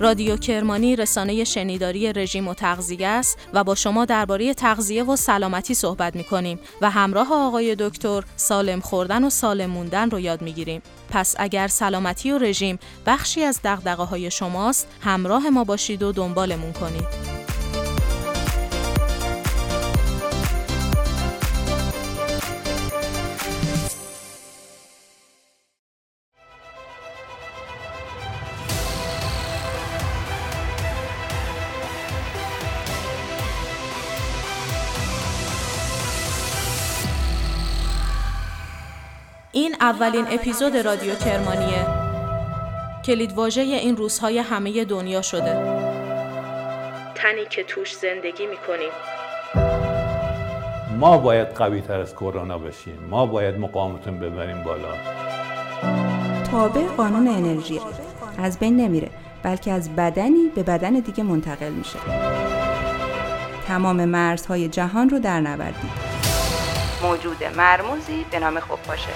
رادیو کرمانی رسانه شنیداری رژیم و تغذیه است و با شما درباره تغذیه و سلامتی صحبت می کنیم و همراه آقای دکتر سالم خوردن و سالم موندن رو یاد می گیریم. پس اگر سلامتی و رژیم بخشی از دغدغه های شماست همراه ما باشید و دنبالمون کنید. اولین اپیزود رادیو کرمانیه. کلید واژه این روزهای همه دنیا شده. تنی که توش زندگی می‌کنیم. ما باید قوی تر از کرونا بشیم. ما باید مقاومتون ببریم بالا. تابع قانون انرژی. از بین نمیره بلکه از بدنی به بدن دیگه منتقل میشه. تمام مرزهای جهان رو در نوردید موجود مرموزی به نام خوب باشه.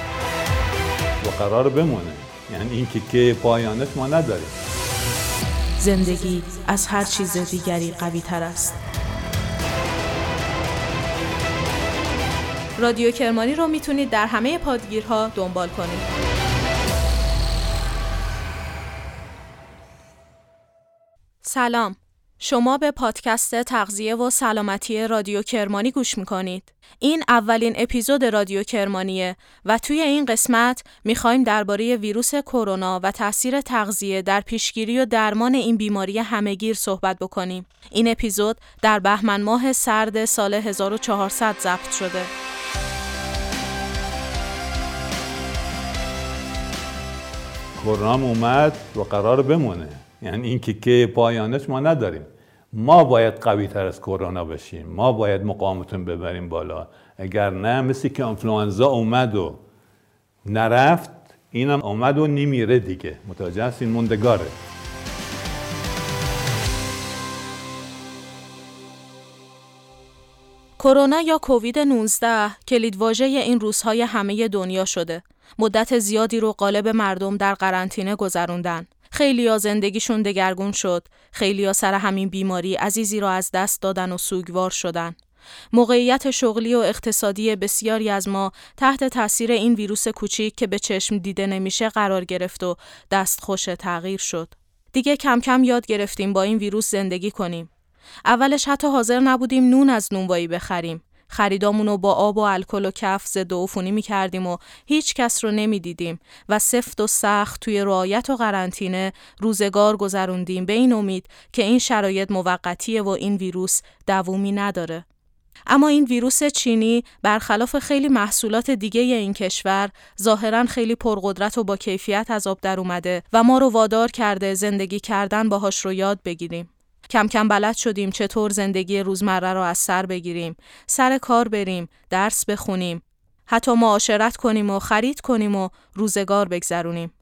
و قرار بمونه. یعنی این که که پایانش ما نداریم زندگی از هر چیز دیگری قوی تر است. رادیو کرمانی رو می‌تونید در همه پادگیرها دنبال کنید. سلام. شما به پادکست تغذیه و سلامتی رادیو کرمانی گوش می‌کنید. این اولین اپیزود رادیو کرمانیه و توی این قسمت می‌خوایم درباره ویروس کرونا و تاثیر تغذیه در پیشگیری و درمان این بیماری همهگیر صحبت بکنیم. این اپیزود در بهمن ماه سرد سال 1400 ضبط شده. کرونا اومد و قرار بمونه یعنی اینکه که پایانش ما نداریم ما باید قوی تر از کرونا بشیم. ما باید مقاومتون ببریم بالا. اگر نه مثل که انفلوانزا اومد و نرفت اینم اومد و نمیره دیگه. متوجه هستین؟ موندگاره. کرونا یا کووید 19 کلیدواژه این روزهای همه دنیا شده. مدت زیادی رو قالب مردم در قرنطینه گذروندن. خیلیا زندگیشون دگرگون شد، خیلیا سر همین بیماری عزیزی را از دست دادن و سوگوار شدن. موقعیت شغلی و اقتصادی بسیاری از ما تحت تاثیر این ویروس کوچیک که به چشم دیده نمیشه قرار گرفت و دستخوش تغییر شد. دیگه کم کم یاد گرفتیم با این ویروس زندگی کنیم. اولش حتی حاضر نبودیم نون از نونوایی بخریم. خریدامون رو با آب و الکل و کف ضد عفونی می کردیم و هیچ کس رو نمی‌دیدیم و سفت و سخت توی رعایت و قرنطینه روزگار گذروندیم به این امید که این شرایط موقتیه و این ویروس دوومی نداره. اما این ویروس چینی برخلاف خیلی محصولات دیگه این کشور ظاهرا خیلی پرقدرت و با کیفیت از آب در اومده و ما رو وادار کرده زندگی کردن باهاش رو یاد بگیریم. کم کم بلد شدیم چطور زندگی روزمره را از سر بگیریم، سر کار بریم، درس بخونیم، حتی معاشرت کنیم و خرید کنیم و روزگار بگذرونیم.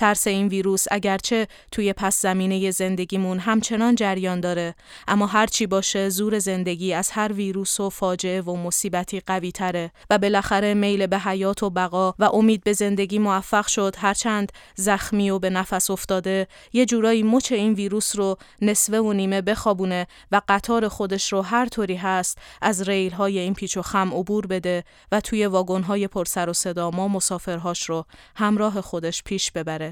ترس این ویروس اگرچه توی پس زمینه زندگیمون همچنان جریان داره اما هرچی باشه زور زندگی از هر ویروس و فاجعه و مصیبتی قوی تره و بالاخره میل به حیات و بقا و امید به زندگی موفق شد هرچند زخمی و به نفس افتاده یه جورایی مچ این ویروس رو نصفه و نیمه بخوابونه و قطار خودش رو هر طوری هست از ریل های این پیچ و خم عبور بده و توی واگن های پرسر و صدا ما مسافرهاش رو همراه خودش پیش ببره.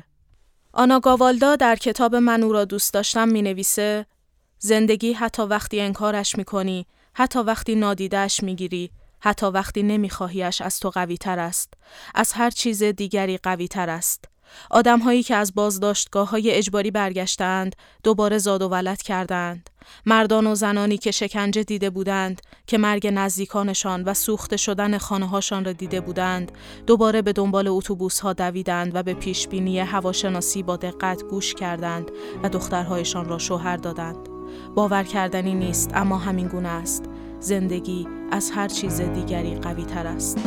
آنا گاوالدا در کتاب من او را دوست داشتم می نویسه زندگی حتی وقتی انکارش می کنی، حتی وقتی نادیدش می گیری، حتی وقتی نمی خواهیش از تو قوی تر است، از هر چیز دیگری قوی تر است. آدمهایی که از بازداشتگاه های اجباری برگشتند دوباره زاد و ولد کردند. مردان و زنانی که شکنجه دیده بودند که مرگ نزدیکانشان و سوخته شدن خانه هاشان را دیده بودند دوباره به دنبال اتوبوس ها دویدند و به پیش بینی هواشناسی با دقت گوش کردند و دخترهایشان را شوهر دادند. باور کردنی نیست اما همین گونه است. زندگی از هر چیز دیگری قوی تر است.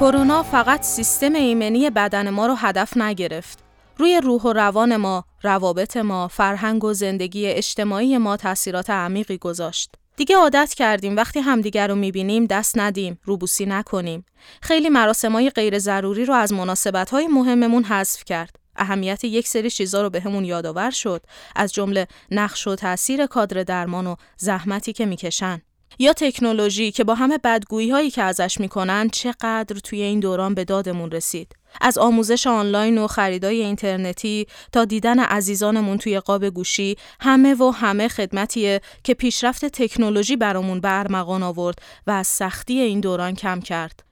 کرونا فقط سیستم ایمنی بدن ما رو هدف نگرفت. روی روح و روان ما، روابط ما، فرهنگ و زندگی اجتماعی ما تاثیرات عمیقی گذاشت. دیگه عادت کردیم وقتی همدیگر رو می‌بینیم دست ندیم، روبوسی نکنیم. خیلی مراسمای غیر ضروری رو از مناسبت‌های مهممون حذف کرد. اهمیت یک سری چیزا رو بهمون به یادآور شد از جمله نقش و تاثیر کادر درمان و زحمتی که می‌کشن یا تکنولوژی که با همه بدگویی هایی که ازش می‌کنن چقدر توی این دوران به دادمون رسید. از آموزش آنلاین و خریدای اینترنتی تا دیدن عزیزانمون توی قاب گوشی همه و همه خدمتیه که پیشرفت تکنولوژی برامون برمغان آورد و از سختی این دوران کم کرد.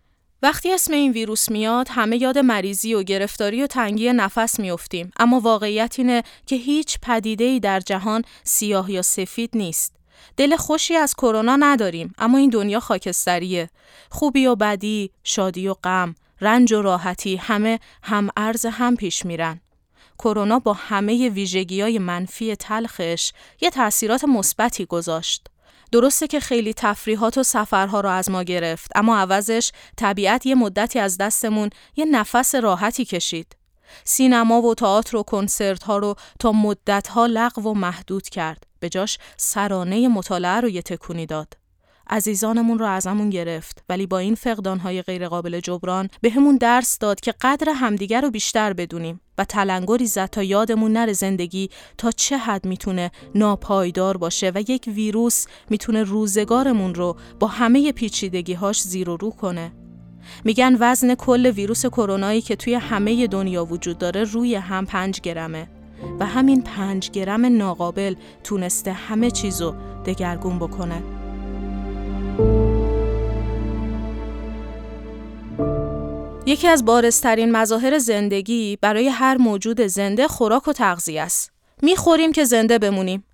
وقتی اسم این ویروس میاد همه یاد مریضی و گرفتاری و تنگی نفس میافتیم. اما واقعیت اینه که هیچ پدیده در جهان سیاه یا سفید نیست. دل خوشی از کرونا نداریم اما این دنیا خاکستریه. خوبی و بدی شادی و غم رنج و راحتی همه هم ارز هم پیش میرن. کرونا با همه ویژگی های منفی تلخش یه تاثیرات مثبتی گذاشت. درسته که خیلی تفریحات و سفرها رو از ما گرفت اما عوضش طبیعت یه مدتی از دستمون یه نفس راحتی کشید. سینما و تئاتر و کنسرت ها رو تا مدت ها لغو و محدود کرد. به جاش سرانه مطالعه رو یه تکونی داد. عزیزانمون رو ازمون گرفت ولی با این فقدانهای غیرقابل جبران به همون درس داد که قدر همدیگر رو بیشتر بدونیم و تلنگری زد تا یادمون نره زندگی تا چه حد می‌تونه ناپایدار باشه و یک ویروس می‌تونه روزگارمون رو با همه پیچیدگیهاش زیر و رو کنه. میگن وزن کل ویروس کرونایی که توی همه دنیا وجود داره روی هم پنج گرمه. و همین پنج گرم ناقابل تونسته همه چیزو دگرگون بکنه یکی از بارزترین مظاهر زندگی برای هر موجود زنده خوراک و تغذیه است. می‌خوریم که زنده بمونیم.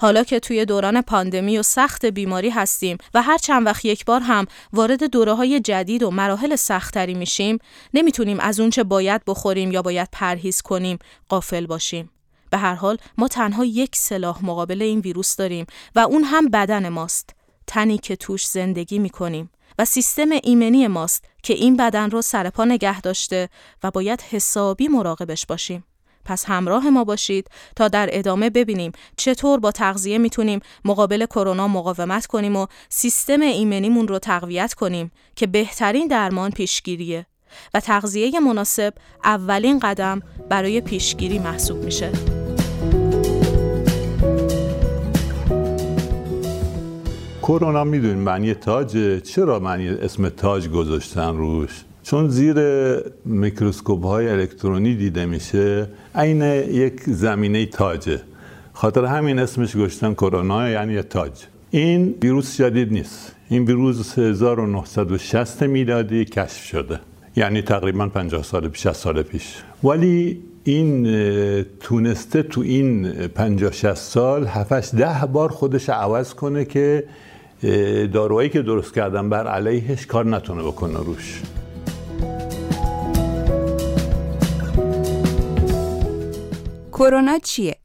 حالا که توی دوران پاندمی و سخت بیماری هستیم و هر چند وقت یک بار هم وارد دوره های جدید و مراحل سختری میشیم نمی‌تونیم از اونچه باید بخوریم یا باید پرهیز کنیم قافل باشیم. به هر حال ما تنها یک سلاح مقابل این ویروس داریم و اون هم بدن ماست. تنی که توش زندگی می‌کنیم. و سیستم ایمنی ماست که این بدن رو سرپا نگه داشته و باید حسابی مراقبش باشیم. پس همراه ما باشید تا در ادامه ببینیم چطور با تغذیه می‌تونیم مقابل کرونا مقاومت کنیم و سیستم ایمنیمون رو تقویت کنیم که بهترین درمان پیشگیریه و تغذیه مناسب اولین قدم برای پیشگیری محسوب میشه. کرونا می‌دونیم معنی تاج چرا معنی اسم تاج گذاشتن روش؟ چون زیر میکروسکوپ های الکترونی دیده میشه عین یک زمینه تاجه. خاطر همین اسمش گذاشتن کرونا یعنی تاج. این ویروس جدید نیست. این ویروس 1960 میلادی کشف شده. یعنی تقریبا 50 سال پیش 60 سال پیش ولی این تونسته تو این 50 60 سال 7 ده بار خودش عوض کنه که داروهایی که درست کردن بر علیهش کار نتونه بکنه روش کرونا چیه؟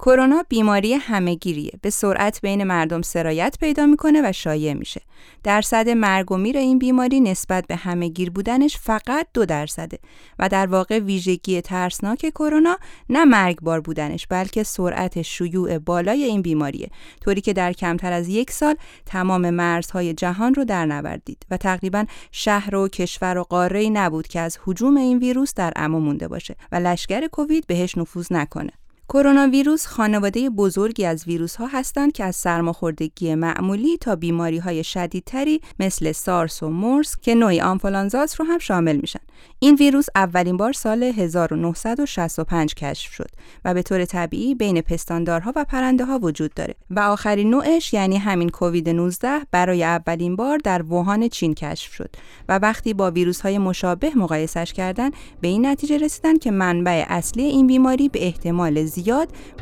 کرونا بیماری همهگیریه. به سرعت بین مردم سرایت پیدا می‌کنه و شایع میشه. درصد مرگ و میر این بیماری نسبت به همهگیر بودنش فقط دو درصده و در واقع ویژگی ترسناک کرونا نه مرگبار بودنش بلکه سرعت شیوع بالای این بیماریه. طوری که در کمتر از یک سال تمام مرزهای جهان رو در نوردید و تقریبا شهر و کشور و قاره نبود که از حجوم این ویروس در امان مونده باشه و لشکر کووید بهش نفوذ نکنه. کرونا ویروس خانواده بزرگی از ویروس ها هستند که از سرماخوردگی معمولی تا بیماری های شدیدتری مثل سارس و مورس که نوعی آنفولانزاس رو هم شامل میشن. این ویروس اولین بار سال 1965 کشف شد و به طور طبیعی بین پستاندارها و پرنده ها وجود داره و آخرین نوعش یعنی همین کووید 19 برای اولین بار در ووهان چین کشف شد و وقتی با ویروس های مشابه مقایسش کردن به این نتیجه رسیدن که منبع اصلی این بیماری به احتمال زیاد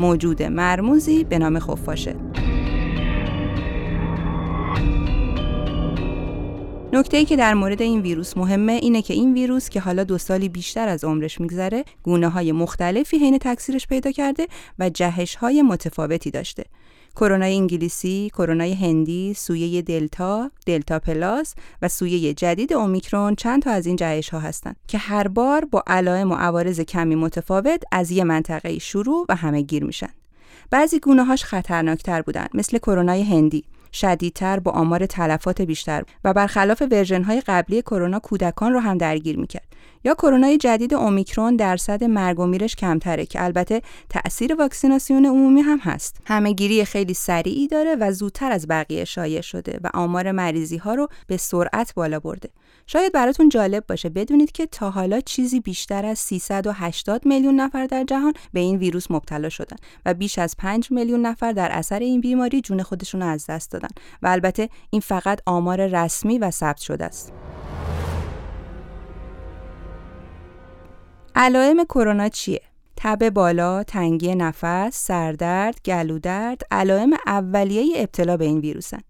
موجود مرموزی به نام خفاشه. نکته ای که در مورد این ویروس مهمه اینه که این ویروس که حالا دو سالی بیشتر از عمرش میگذره گونه های مختلفی حین تکثیرش پیدا کرده و جهش های متفاوتی داشته کرونا انگلیسی، کرونا هندی، سویه دلتا، دلتا پلاس و سویه جدید اومیکرون چند تا از این جهش ها هستند که هر بار با علائم و عوارض کمی متفاوت از یه منطقه شروع و همه گیر میشن. بعضی گونه هاش خطرناکتر بودن مثل کرونا هندی شدیدتر با آمار تلفات بیشتر و برخلاف ورژن های قبلی کرونا کودکان رو هم درگیر می‌کرد. یا کرونا جدید اومیکرون درصد مرگ و میرش کمتره که البته تاثیر واکسیناسیون عمومی هم هست. گیری خیلی سریعی داره و زودتر از بقیه شایع شده و آمار مریضی ها رو به سرعت بالا برده. شاید براتون جالب باشه بدونید که تا حالا چیزی بیشتر از 380 میلیون نفر در جهان به این ویروس مبتلا شدن و بیش از 5 میلیون نفر در اثر این بیماری جون خودشون از دست دادن و البته این فقط آمار رسمی و ثبت شده است. علائم کرونا چیه؟ تب بالا، تنگی نفس، سردرد، گلودرد علائم اولیه ابتلا به این ویروسن.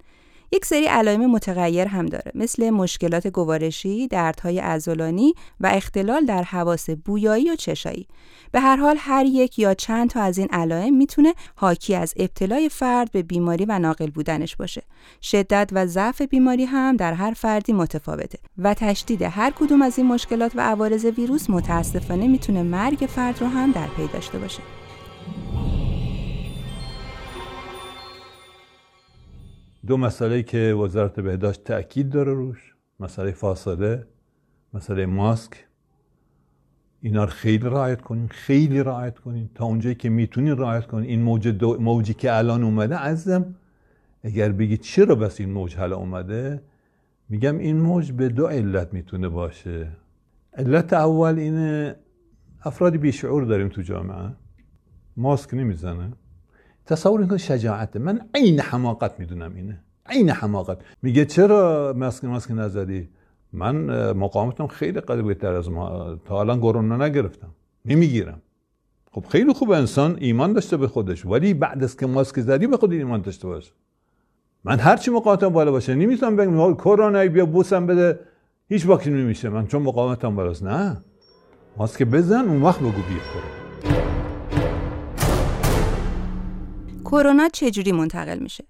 یک سری علائم متغیر هم داره مثل مشکلات گوارشی، دردهای عضلانی و اختلال در حواس بویایی و چشایی. به هر حال هر یک یا چند تا از این علائم می‌تونه حاکی از ابتلای فرد به بیماری و ناقل بودنش باشه. شدت و ضعف بیماری هم در هر فردی متفاوته و تشدید هر کدوم از این مشکلات و عوارض ویروس متاسفانه می‌تونه مرگ فرد رو هم در پی داشته باشه. دو مسئله که وزارت بهداشت تاکید داره روش مسئله فاصله مسئله ماسک. اینا رو خیلی رعایت کنین خیلی رعایت کنین. تا اونجایی که می‌تونین رعایت کنین. این موج موجی که الان اومده عزم اگر بگید چرا بس این موج حالا اومده میگم این موج به دو علت می‌تونه باشه. علت اول اینه افرادی بیشعور داریم تو جامعه. ماسک نمی‌زنه. تصور کن شجاعته. من عین حماقت می‌دونم اینه. عین حماقت. میگه چرا ماسک ماسک نزدی؟ من مقاومتم خیلی قوی تر از ما. تا الان کرونا نگرفتم. نمی‌گیرم. خب خیلی خوب انسان ایمان داشته به خودش. ولی بعد از که ماسک زدی به خود ایمان داشته باش. من هرچی مقاومتم بالا باشه. نمی‌تونم بگم کرونا بیا بوسم بده. هیچ واکسن نمیشه. من چون مقاومتم بالاست. نه. ماسک بزن اون وقت بگو بیا کرونا چجوری منتقل میشه؟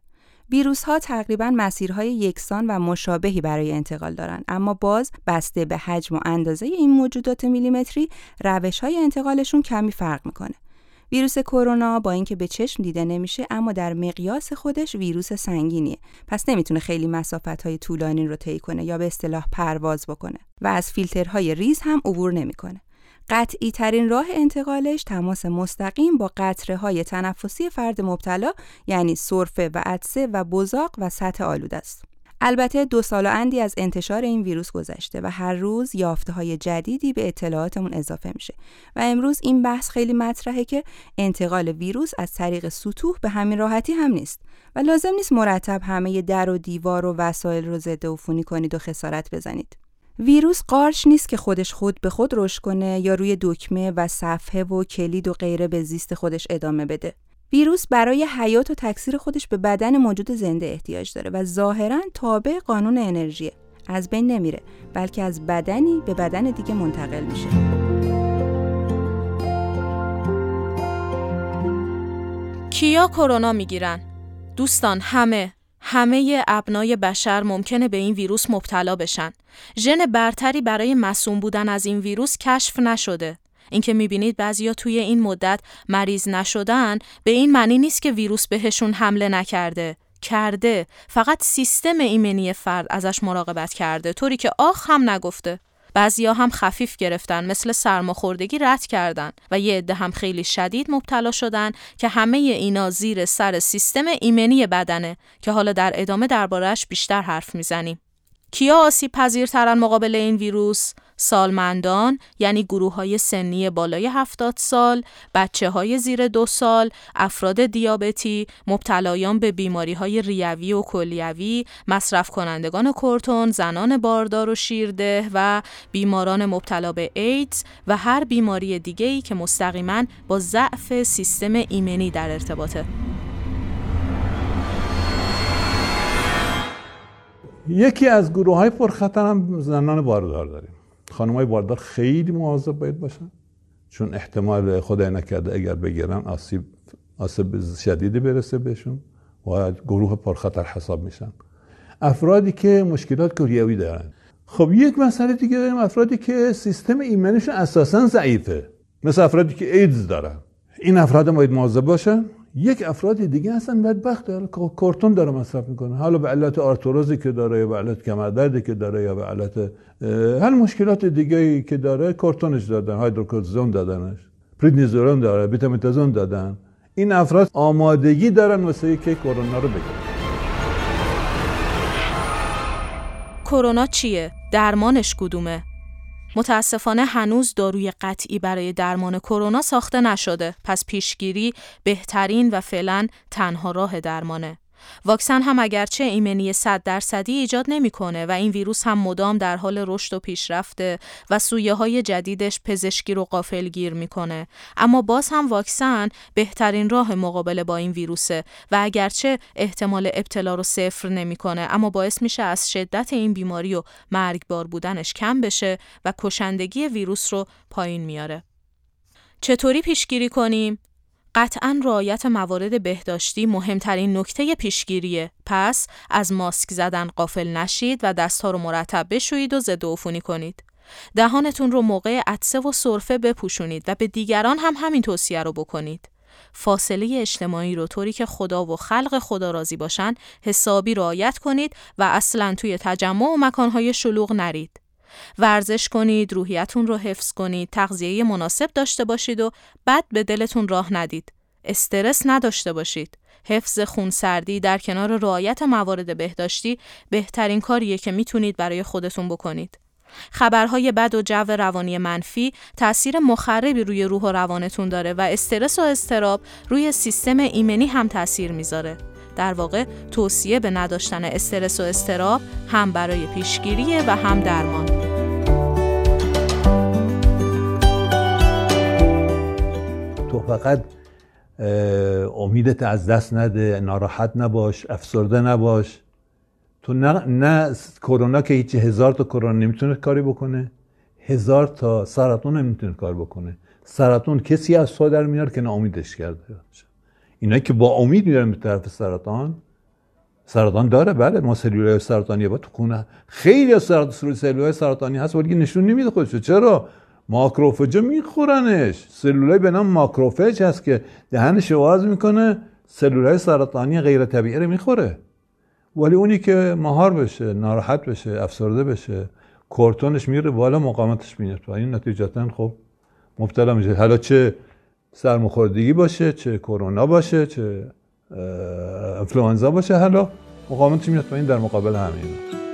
ویروس ها تقریبا مسیرهای یکسان و مشابهی برای انتقال دارند اما باز بسته به حجم و اندازه این موجودات میلیمتری روش های انتقالشون کمی فرق می‌کنه. ویروس کرونا با اینکه به چشم دیده نمیشه اما در مقیاس خودش ویروس سنگینیه. پس نمی‌تونه خیلی مسافت های طولانی رو طی کنه یا به اصطلاح پرواز بکنه و از فیلترهای ریز هم عبور نمی‌کنه. قطعی ترین راه انتقالش تماس مستقیم با قطره های تنفسی فرد مبتلا یعنی سرفه و عدسه و بزاق و سطح آلود است. البته دو سال و اندی از انتشار این ویروس گذشته و هر روز یافته های جدیدی به اطلاعاتمون اضافه میشه و امروز این بحث خیلی مطرحه که انتقال ویروس از طریق سطوح به همین راحتی هم نیست و لازم نیست مرتب همه در و دیوار و وسایل رو ضد عفونی کنید و خسارت بزنید. ویروس قارچ نیست که خودش خود به خود رشد کنه یا روی دکمه و صفحه و کلید و غیره به زیست خودش ادامه بده. ویروس برای حیات و تکثیر خودش به بدن موجود زنده احتیاج داره و ظاهرا تابع قانون انرژیه. از بین نمیره بلکه از بدنی به بدن دیگه منتقل میشه. کیا کرونا می‌گیرن؟ دوستان همه همه ابنای بشر ممکنه به این ویروس مبتلا بشن. ژن برتری برای مسوم بودن از این ویروس کشف نشده. اینکه می‌بینید بعضیا توی این مدت مریض نشدن به این معنی نیست که ویروس بهشون حمله نکرده. کرده. فقط سیستم ایمنی فرد ازش مراقبت کرده طوری که آخ هم نگفته. بعضیا هم خفیف گرفتن مثل سرماخوردگی رد کردن و یه عده هم خیلی شدید مبتلا شدن که همه اینا زیر سر سیستم ایمنی بدنه که حالا در ادامه دربارهش بیشتر حرف می‌زنیم. کیا آسیب پذیرترن مقابل این ویروس؟ سالمندان یعنی گروه های سنی بالای 70 سال، بچه های زیر دو سال، افراد دیابتی، مبتلایان به بیماری های ریوی و کلیوی، مصرف کنندگان کورتون، زنان باردار و شیرده و بیماران مبتلا به ایدز و هر بیماری دیگه‌ای که مستقیما با ضعف سیستم ایمنی در ارتباطه. یکی از گروه های پرخطر هم زنان باردار داریم خانم های باردار خیلی مواظب باید باشن. چون احتمال خدای نکرده اگر بگیرن آسیب آسیب شدیدی برسه بهشون و گروه پرخطر حساب میشن. افرادی که مشکلات کلیوی دارن. خب یک مسئله دیگه داریم افرادی که سیستم ایمنیشون اساسا ضعیفه. مثل افرادی که ایدز دارن. این افراد باید مواظب باشن. یک افراد دیگه هستن بدبخت داره کورتون داره مصرف می‌کنه. حالا به علت آرتروزی که داره یا به علت کمردردی که داره یا به علت هر مشکلات دیگه که داره کورتونش دادن. هایدروکورتیزون دادنش پریدنیزولون داره بیتامتازون دادن. این افراد آمادگی دارن واسه که کرونا رو بگیرن. کرونا چیه؟ درمانش کدومه؟ متاسفانه هنوز داروی قطعی برای درمان کرونا ساخته نشده. پس پیشگیری بهترین و فعلا تنها راه درمانه. واکسن هم اگرچه ایمنی 100 درصدی ایجاد نمی‌کنه و این ویروس هم مدام در حال رشد و پیشرفته و سویه های جدیدش پزشکی رو قافلگیر می‌کنه اما باز هم واکسن بهترین راه مقابله با این ویروسه و اگرچه احتمال ابتلا رو صفر نمی‌کنه اما باعث میشه از شدت این بیماری و مرگبار بودنش کم بشه و کشندگی ویروس رو پایین میاره چطوری پیشگیری کنیم؟ قطعا رعایت موارد بهداشتی مهمترین نکته پیشگیریه. پس از ماسک زدن قافل نشید و دستها رو مرتب بشویید و ضد عفونی کنید. دهانتون رو موقع عطسه و سرفه بپوشونید و به دیگران هم همین توصیه رو بکنید. فاصله اجتماعی رو طوری که خدا و خلق خدا راضی باشن حسابی رعایت کنید و اصلا توی تجمع و مکانهای شلوغ نرید. ورزش کنید، روحیتون رو حفظ کنید، تغذیه مناسب داشته باشید و بد به دلتون راه ندید. استرس نداشته باشید. حفظ خونسردی در کنار رعایت موارد بهداشتی بهترین کاریه که می‌تونید برای خودتون بکنید. خبرهای بد و جو روانی منفی تاثیر مخربی روی روح و روانتون داره و استرس و استراب روی سیستم ایمنی هم تاثیر می‌ذاره. در واقع توصیه به نداشتن استرس و استراب هم برای پیشگیری و هم درمان. تو فقط امیدت از دست نده ناراحت نباش افسرده نباش. تو نه, نه کرونا که هیچ هزار تا کرونا نمی‌تونه کاری بکنه. هزار تا سرطان نمی‌تونه کار بکنه. سرطان کسی از سو در میار که ناامیدش کرده. اینایی که با امید میرن به طرف سرطان سرطان داره بله ما سلولای سرطانی با تو خونه خیلی از سلولای سرطانی هست ولی نشون نمیده خودشو. چرا؟ ماکروفاژ میخورنش. سلولای به نام ماکروفاژ هست که دهنش واز می‌کنه سلولای سرطانی غیر طبیعی رو می‌خوره. ولی اونی که مهار بشه ناراحت بشه افسرده بشه کورتونش میره بالا مقاومتش میاد و این نتیجتا خب مبتلا میشه. حالا چه سرماخوردگی باشه چه کرونا باشه چه انفلوانزا باشه حالا مقاومتش میاد این در مقابل همین.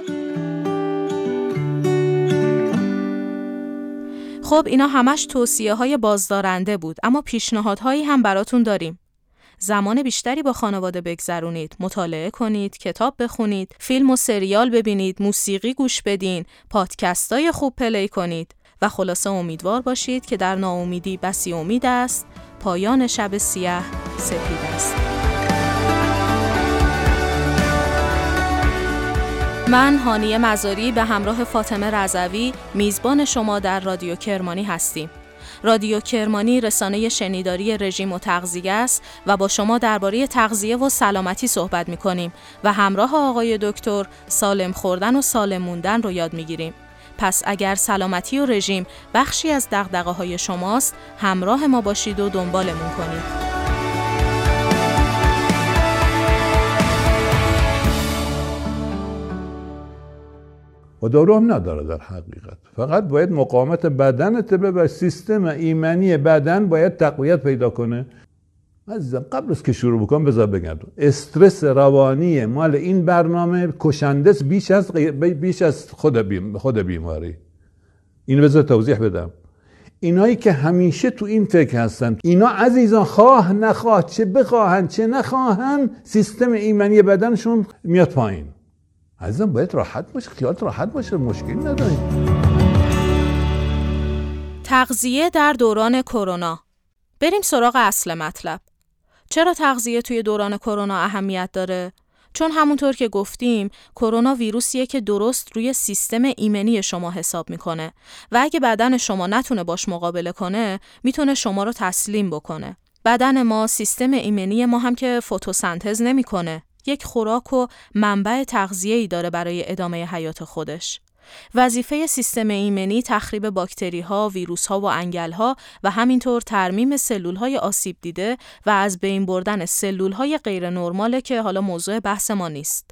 خب اینا همش توصیه های بازدارنده بود اما پیشنهادهایی هم براتون داریم زمان بیشتری با خانواده بگذرونید، مطالعه کنید، کتاب بخونید، فیلم و سریال ببینید، موسیقی گوش بدین، پادکستای خوب پلی کنید و خلاصه امیدوار باشید که در ناامیدی بسی امید است، پایان شب سیاه سپید است. من هانیه مزاری به همراه فاطمه رضوی میزبان شما در رادیو کرمانی هستیم. رادیو کرمانی رسانه شنیداری رژیم و تغذیه است و با شما درباره تغذیه و سلامتی صحبت می کنیم و همراه آقای دکتر سالم خوردن و سالم موندن رو یاد می گیریم. پس اگر سلامتی و رژیم بخشی از دقدقه های شماست همراه ما باشید و دنبالمون کنید. و دارو هم نداره در حقیقت. فقط باید مقاومت بدنت به سیستم ایمنی بدن باید تقویت پیدا کنه. عزیزم قبل از که شروع بکنم بذار بگم. استرس روانی مال این برنامه کشنده بیش از بیش از خود, بیم خود بیماری. اینو بذار توضیح بدم. اینایی که همیشه تو این فکر هستن اینا عزیزان خواه نخواه چه بخواهن چه نخواهن سیستم ایمنی بدنشون میاد پایین. عزیزم باید راحت باشه خیالت راحت باشه مشکلی نداریم تغذیه در دوران کرونا. بریم سراغ اصل مطلب. چرا تغذیه توی دوران کرونا اهمیت داره؟ چون همونطور که گفتیم کرونا ویروسیه که درست روی سیستم ایمنی شما حساب می‌کنه و اگه بدن شما نتونه باش مقابله کنه می‌تونه شما رو تسلیم بکنه. بدن ما سیستم ایمنی ما هم که فتوسنتز نمی‌کنه. یک خوراک و منبع ای داره برای ادامه حیات خودش. وظیفه سیستم ایمنی تخریب باکتری ها، ویروس ها و انگل ها و همینطور ترمیم سلول های آسیب دیده و از بین بردن سلول های غیر نرماله که حالا موضوع بحث ما نیست.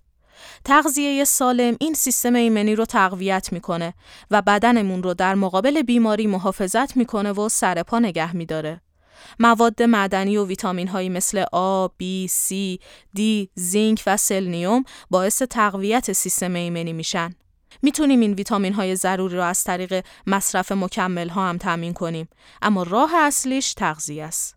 تغذیه سالم این سیستم ایمنی رو تقویت می‌کنه و بدنمون رو در مقابل بیماری محافظت می‌کنه و سرپا نگه میداره. مواد معدنی و ویتامین هایی مثل آ، B, C, D, zinc و سلنیوم باعث تقویت سیستم ایمنی میشن. می‌تونیم این ویتامین های ضروری رو از طریق مصرف مکمل ها هم تامین کنیم اما راه اصلیش تغذیه است.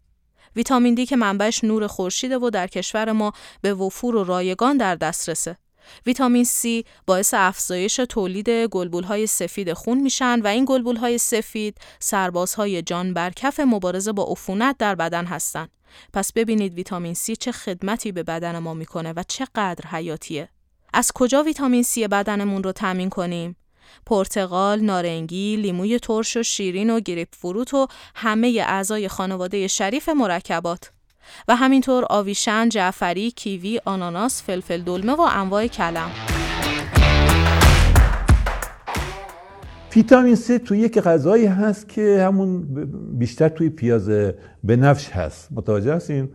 ویتامین D که منبعش نور خورشیده و در کشور ما به وفور و رایگان در دسترسه. ویتامین C باعث افزایش تولید های سفید خون میشن و این های سفید سربازهای جان برکف مبارزه با عفونت در بدن هستند. پس ببینید ویتامین C چه خدمتی به بدن ما می‌کنه و چقدر حیاتیه. از کجا ویتامین C بدنمون رو تامین کنیم؟ پرتقال، نارنگی، لیموی ترش و شیرین و گریپ فروت و همه اعضای خانواده شریف مرکبات. و همینطور آویشن، جعفری، کیوی، آناناس، فلفل دلمه و انواع کلم. ویتامین C توی یک غذایی هست که همون بیشتر توی پیاز بنفش هست. متوجه هستین؟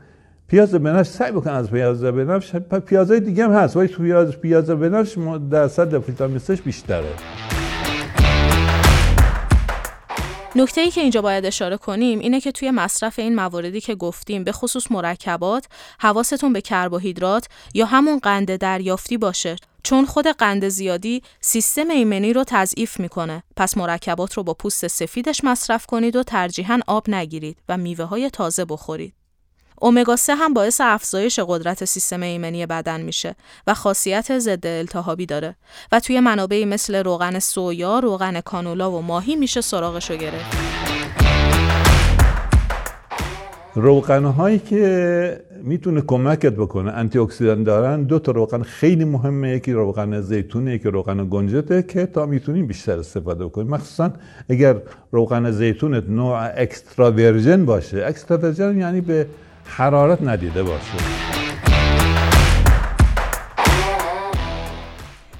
پیاز بنفش سعی بکن از پیاز بنفش پیازهای دیگه هم هست ولی تو پیاز بنفش درصد ویتامین C بیشتره. نکته ای که اینجا باید اشاره کنیم اینه که توی مصرف این مواردی که گفتیم به خصوص مرکبات حواستون به کربوهیدرات یا همون قند دریافتی باشه. چون خود قند زیادی سیستم ایمنی رو تضعیف می‌کنه. پس مرکبات رو با پوست سفیدش مصرف کنید و ترجیحاً آب نگیرید و میوه های تازه بخورید. اومگا 3 هم باعث افزایش قدرت سیستم ایمنی بدن میشه و خاصیت ضد التهابی داره و توی منابعی مثل روغن سویا، روغن کانولا و ماهی میشه سراغشو گرفت. روغن هایی که می‌تونه کمکت بکنه انتی اکسیدان دارن دو تا روغن خیلی مهمه یکی روغن زیتونه یکی روغن گنجته که تا می‌تونیم بیشتر استفاده بکنیم مخصوصا اگر روغن زیتونت نوع extra virgin باشه extra virgin یعنی به حرارت ندیده باشه.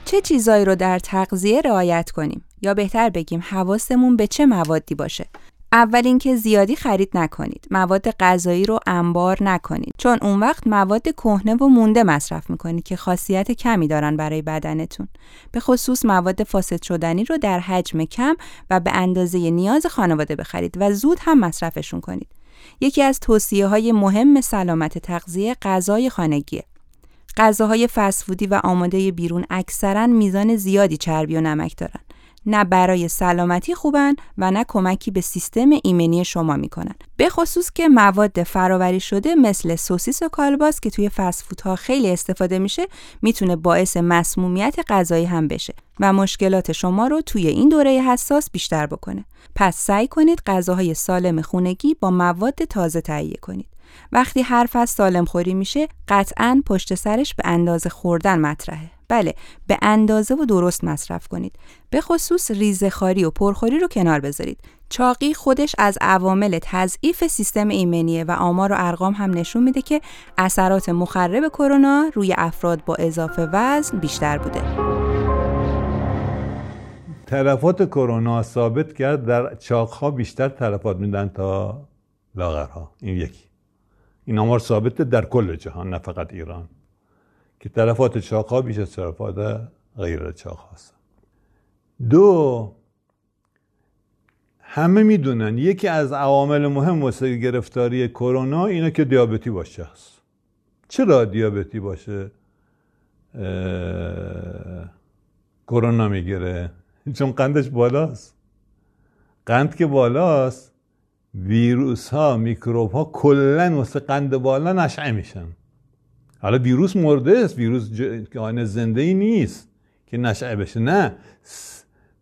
چه چیزایی رو در تغذیه رعایت کنیم؟ یا بهتر بگیم حواستمون به چه موادی باشه؟ اول اینکه زیادی خرید نکنید. مواد غذایی رو انبار نکنید. چون اون وقت مواد کهنه و مونده مصرف می‌کنید که خاصیت کمی دارن برای بدنتون. به خصوص مواد فاسد شدنی رو در حجم کم و به اندازه نیاز خانواده بخرید و زود هم مصرفشون کنید. یکی از توصیه های مهم سلامت تغذیه غذای خانگیه. غذاهای فسفودی و آماده بیرون اکثرا میزان زیادی چربی و نمک دارن. نه برای سلامتی خوبن و نه کمکی به سیستم ایمنی شما می‌کنن. به خصوص که مواد فراوری شده مثل سوسیس و کالباس که توی فسفودها خیلی استفاده میشه می‌تونه باعث مسمومیت غذایی هم بشه و مشکلات شما رو توی این دوره حساس بیشتر بکنه. پس سعی کنید غذاهای سالم خونگی با مواد تازه تهیه کنید. وقتی حرف از سالم خوری میشه قطعا پشت سرش به اندازه خوردن مطرحه. بله به اندازه و درست مصرف کنید. به خصوص ریزخاری و پرخوری رو کنار بذارید. چاقی خودش از عوامل تضعیف سیستم ایمنیه و آمار و ارقام هم نشون میده که اثرات مخرب کرونا روی افراد با اضافه وزن بیشتر بوده. تلفات کرونا ثابت کرد در چاقها بیشتر تلفات میدن تا لاغرها. این یکی. این آمار ثابته در کل جهان نه فقط ایران. که تلفات چاق بیش از تلفات غیر چاق هست دو همه می‌دونن یکی از عوامل مهم واسه گرفتاری کرونا اینه که دیابتی باشه. است چرا دیابتی باشه؟ کرونا می‌گیره. چون قندش بالاست. قند که بالاست ویروس ها میکروب ها کلا واسه قند بالا نشعه میشن. حالا ویروس مرده است ویروس کائن زنده ای نیست که نشعه بشه. نه.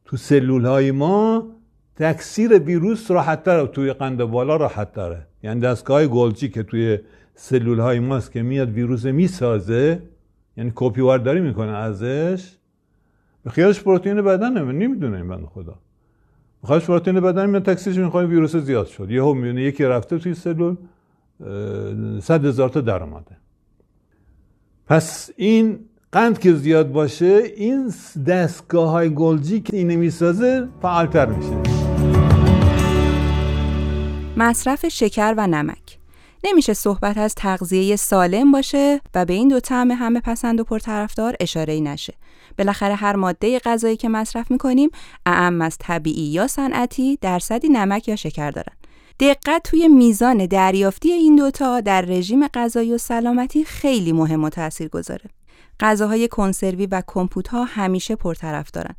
تو سلول های ما تکثیر ویروس راحت تره توی قند بالا راحت تره. یعنی دستگاه گلچی که توی سلول های ماست که میاد ویروس می‌سازه یعنی کپی وارداری می‌کنه ازش. خیالش پروتئین بدنه نمی‌دونه این بند خدا. بخواهش پروتئین بدن میاد تکثیرش می‌خواد ویروس زیاد شد. یهو می‌بینه یکی رفته توی سلول صد هزار تا در پس این قند که زیاد باشه این دستگاه های گلجی که اینه می‌سازه فعالتر میشه مصرف شکر و نمک نمیشه صحبت از تغذیه سالم باشه و به این دو طعم همه پسند و پرطرفدار اشاره ای نشه. بالاخره هر ماده غذایی که مصرف می‌کنیم اعم از طبیعی یا صنعتی درصدی نمک یا شکر دارن. دقت توی میزان دریافتی این دوتا در رژیم غذایی و سلامتی خیلی مهم و تأثیر گذاره. غذاهای کنسروی و کمپوت ها همیشه پرطرف دارن.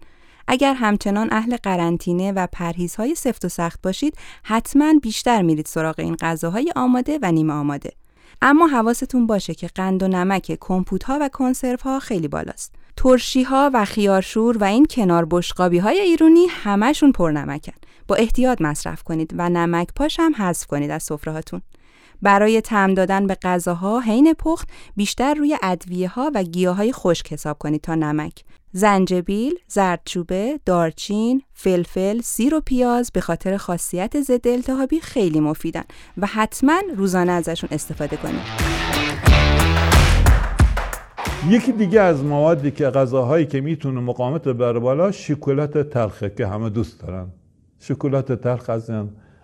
اگر همچنان اهل قرنطینه و پرهیزهای سفت و سخت باشید حتما بیشتر میرید سراغ این غذاهای آماده و نیمه آماده اما حواستون باشه که قند و نمک کمپوت ها و کنسرو ها خیلی بالاست ترشی ها و خیارشور و این کنار بشقابی های ایرونی همشون پرنمکن با احتیاط مصرف کنید و نمک پاش هم حذف کنید از سفره هاتون برای طعم دادن به غذاها حین پخت بیشتر روی ادویه ها و گیاهای خشک حساب کنید تا نمک. زنجبیل، زردچوبه، دارچین، فلفل، سیر و پیاز به خاطر خاصیت ضد التهابی خیلی مفیدن و حتما روزانه ازشون استفاده کنید. یکی دیگه از موادی که غذاهایی که می‌تونه مقاومت ببره بالا شکلات تلخه که همه دوست دارن. شکلات تلخ از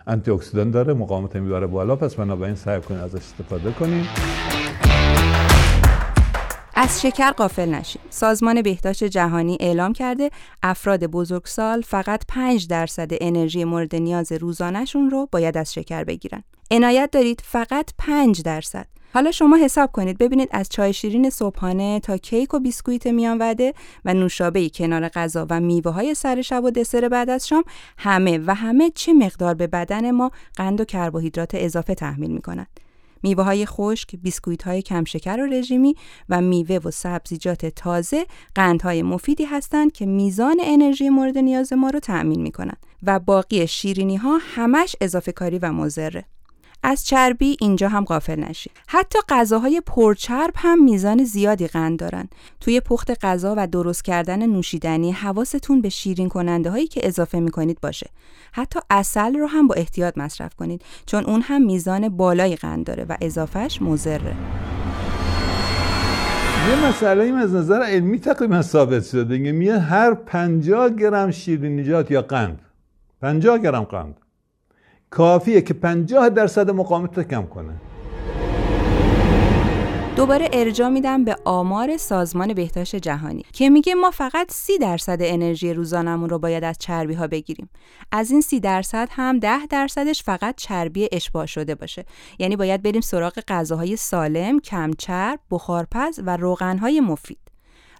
انتی اکسیدان داره مقاومت می‌بره بالا پس بنابراین سعی کنید ازش استفاده کنید از شکر قافل نشید. سازمان بهداشت جهانی اعلام کرده افراد بزرگسال فقط 5 درصد انرژی مورد نیاز روزانهشون رو باید از شکر بگیرن. عنایت دارید فقط 5 درصد. حالا شما حساب کنید ببینید از چای شیرین صبحانه تا کیک و بیسکویت میان وعده و نوشابه کنار غذا و میوه های سر شب و دسر بعد از شام همه و همه چه مقدار به بدن ما قند و کربوهیدرات اضافه تحمیل می‌کنند. میوه های خشک، بیسکویت های کم شکر و رژیمی و میوه و سبزیجات تازه قندهای مفیدی هستند که میزان انرژی مورد نیاز ما رو تأمین می کنند و باقی شیرینی ها همش اضافه کاری و مضره. از چربی اینجا هم غافل نشید. حتی غذاهای پرچرب هم میزان زیادی قند دارن. توی پخت غذا و درست کردن نوشیدنی حواستون به شیرین کننده هایی که اضافه می‌کنید باشه. حتی اصل رو هم با احتیاط مصرف کنید چون اون هم میزان بالای قند داره و اضافهش مضره. یه مسئله این از نظر علمی تقریبا ثابت شده میگه هر 50 گرم شیرینیجات یا قند 50 گرم قند کافیه که 50 درصد مقاومت رو کم کنه. دوباره ارجا میدم به آمار سازمان بهداشت جهانی که میگه ما فقط سی درصد انرژی روزانمون رو باید از چربی ها بگیریم. از این سی درصد هم ده درصدش فقط چربی اشباع شده باشه. یعنی باید بریم سراغ غذاهای سالم کمچرب بخارپز و روغنهای مفید.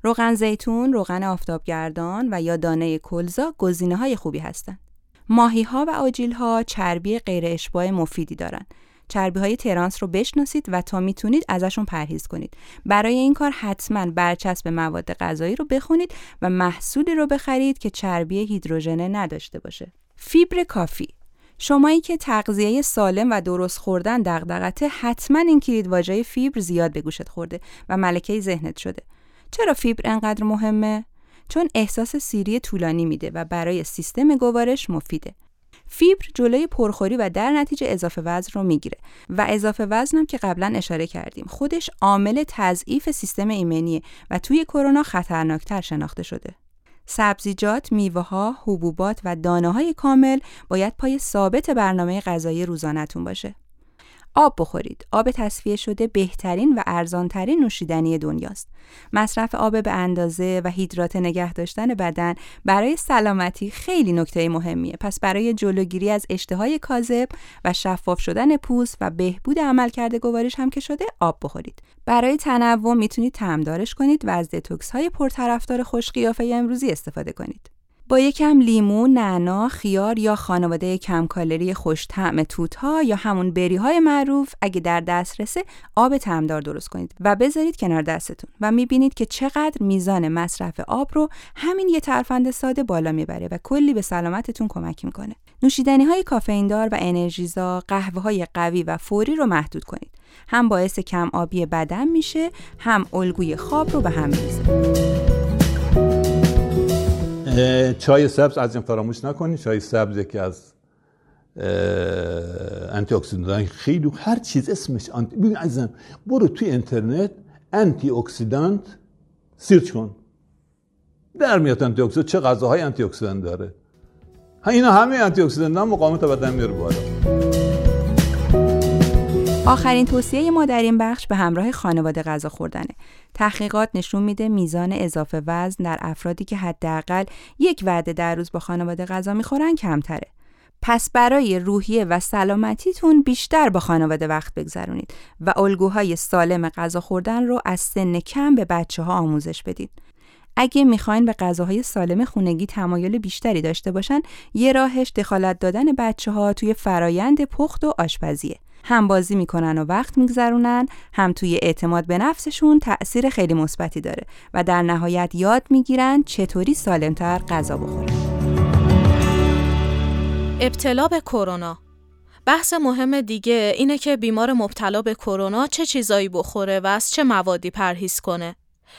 روغن زیتون روغن آفتابگردان و یا دانه کلزا گزینه های خوبی هستند ماهی ها و آجیل ها چربی غیر اشباع مفیدی دارند. چربی های ترانس رو بشناسید و تا می‌تونید ازشون پرهیز کنید. برای این کار حتما برچسب مواد غذایی رو بخونید و محصولی رو بخرید که چربی هیدروژنه نداشته باشه. فیبر کافی شمایی که تغذیه سالم و درست خوردن دغدغته حتما این کلید واژه فیبر زیاد به گوشت خورده و ملکه ذهنت شده. چرا فیبر انقدر مهمه؟ چون احساس سیری طولانی میده و برای سیستم گوارش مفیده. فیبر جلوی پرخوری و در نتیجه اضافه وزن رو می‌گیره و اضافه وزنم که قبلا اشاره کردیم خودش عامل تضعیف سیستم ایمنیه و توی کرونا خطرناکتر شناخته شده. سبزیجات، میوه ها، حبوبات و دانه های کامل باید پای ثابت برنامه غذایی روزانهتون باشه. آب بخورید. آب تصفیه شده بهترین و ارزانترین نوشیدنی دنیاست. مصرف آب به اندازه و هیدرات نگه داشتن بدن برای سلامتی خیلی نکته مهمیه. پس برای جلوگیری از اشتهای کاذب و شفاف شدن پوست و بهبود عملکرد گوارش هم که شده آب بخورید. برای تنوع می‌تونید تمدارش کنید و از دتوکس های پرطرفدار خوش قیافه امروزی استفاده کنید. با یکم لیمو، نعنا، خیار یا خانواده کم کالری خوش طعم توت ها یا همون بری های معروف اگه در دست رسه آب تعمدار درست کنید و بذارید کنار دستتون و می‌بینید که چقدر میزان مصرف آب رو همین یه ترفند ساده بالا می‌بره و کلی به سلامتتون کمک می‌کنه. نوشیدنی های کافئین دار و انرژیزا، قهوه های قوی و فوری رو محدود کنید. هم باعث کم آبی بدن میشه، هم الگوی خواب رو به هم میریزه. چای سبز از این فراموش نکنید. چای سبز یکی از انتی اکسیدان خیلی هر چیز اسمش انتی ببین عزیزم برو توی اینترنت antioxidant search کن. در میاد انتی اکسیدان چه غذاهای انتی اکسیدان داره اینا همه انتی اکسیدان مقاومت بدن میاره بالا. آخرین توصیه ما در این بخش به همراه خانواده غذا خوردنه. تحقیقات نشون میده میزان اضافه وزن در افرادی که حداقل یک وعده در روز با خانواده غذا می‌خورن کمتره. پس برای روحیه و سلامتیتون بیشتر با خانواده وقت بگذرونید و الگوهای سالم غذا خوردن رو از سن کم به بچه ها آموزش بدید. اگه می‌خواین به غذاهای سالم خونگی تمایل بیشتری داشته باشن، یه راهش دخالت دادن بچه ها توی فرایند پخت و آشپزیه. هم بازی می‌کنن و وقت میگذرونن هم توی اعتماد به نفسشون تأثیر خیلی مثبتی داره و در نهایت یاد می‌گیرن چطوری سالمتر غذا بخورن ابتلا به کرونا بحث مهم دیگه اینه که بیمار مبتلا به کرونا چه چیزایی بخوره و از چه موادی پرهیز کنه.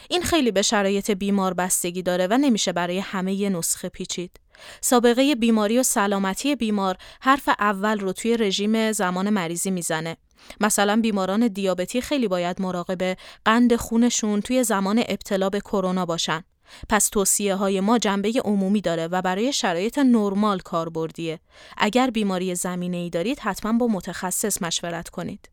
این خیلی به شرایط بیمار بستگی داره و نمیشه برای همه یه نسخه پیچید. سابقه بیماری و سلامتی بیمار حرف اول رو توی رژیم زمان مریضی می‌زنه. مثلا بیماران دیابتی خیلی باید مراقب قند خونشون توی زمان ابتلا به کرونا باشن. پس توصیه های ما جنبه عمومی داره و برای شرایط نرمال کاربردیه. اگر بیماری زمینه ای دارید حتما با متخصص مشورت کنید.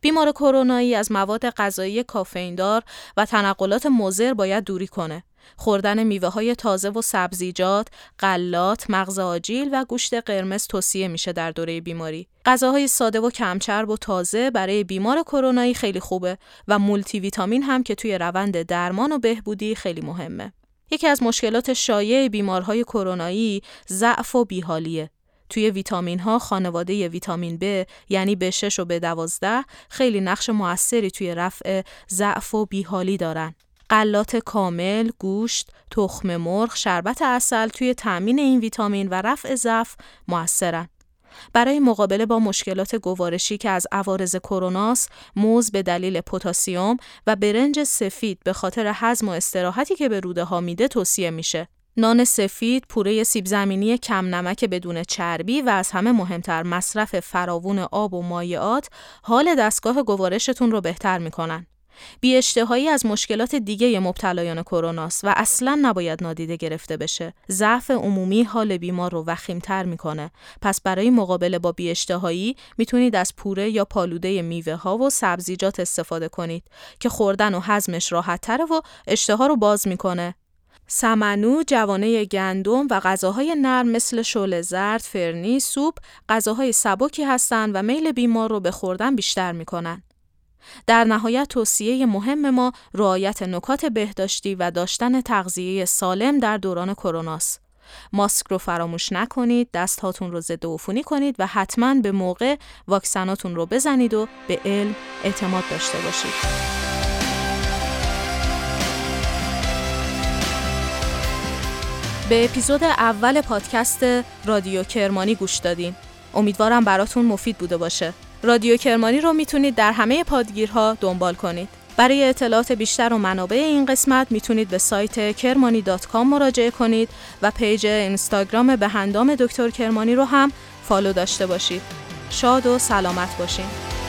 بیمار کرونایی از مواد غذایی کافئیندار و تنقلات مضر باید دوری کنه. خوردن میوه های تازه و سبزیجات، غلات، مغز آجیل و گوشت قرمز توصیه میشه در دوره بیماری. غذاهای ساده و کمچرب و تازه برای بیمار کرونایی خیلی خوبه و مولتی ویتامین هم که توی روند درمان و بهبودی خیلی مهمه. یکی از مشکلات شایع بیمارهای کرونایی ضعف و بیحالیه. توی ویتامین ها خانواده ویتامین B یعنی B6 و B12 خیلی نقش موثری توی رفع ضعف و بیحالی دارن. غلات کامل، گوشت، تخم مرغ، شربت اصل توی تأمین این ویتامین و رفع ضعف موثرن. برای مقابله با مشکلات گوارشی که از عوارض کروناس، موز به دلیل پتاسیم و برنج سفید به خاطر هضم و استراحتی که به روده ها میده توصیه میشه. نان سفید، پوره سیب زمینی کم نمک بدون چربی و از همه مهمتر مصرف فراوون آب و مایعات حال دستگاه گوارشتون رو بهتر می‌کنن. بی اشتهایی از مشکلات دیگه مبتلایان کرونا و اصلا نباید نادیده گرفته بشه. ضعف عمومی حال بیمار رو وخیمتر می‌کنه. پس برای مقابله با بی اشتهایی می‌تونید از پوره یا پالوده میوه ها و سبزیجات استفاده کنید که خوردن و هضمش راحت تره و اشتها رو باز می‌کنه. سمنو، جوانه گندم و غذاهای نرم مثل شل زرد، فرنی، سوپ غذاهای سبکی هستند و میل بیمار رو به خوردن بیشتر می‌کنن. در نهایت توصیه مهم ما رعایت نکات بهداشتی و داشتن تغذیه سالم در دوران کروناست. ماسک رو فراموش نکنید، دست هاتون رو ضد عفونی کنید و حتما به موقع واکسناتون رو بزنید و به علم اعتماد داشته باشید. به اپیزود اول پادکست رادیو کرمانی گوش دادین. امیدوارم براتون مفید بوده باشه. رادیو کرمانی رو می‌تونید در همه پادگیرها دنبال کنید. برای اطلاعات بیشتر و منابع این قسمت می‌تونید به سایت کرمانی مراجعه کنید و page اینستاگرام به اندام دکتر کرمانی رو هم follow داشته باشید. شاد و سلامت باشین.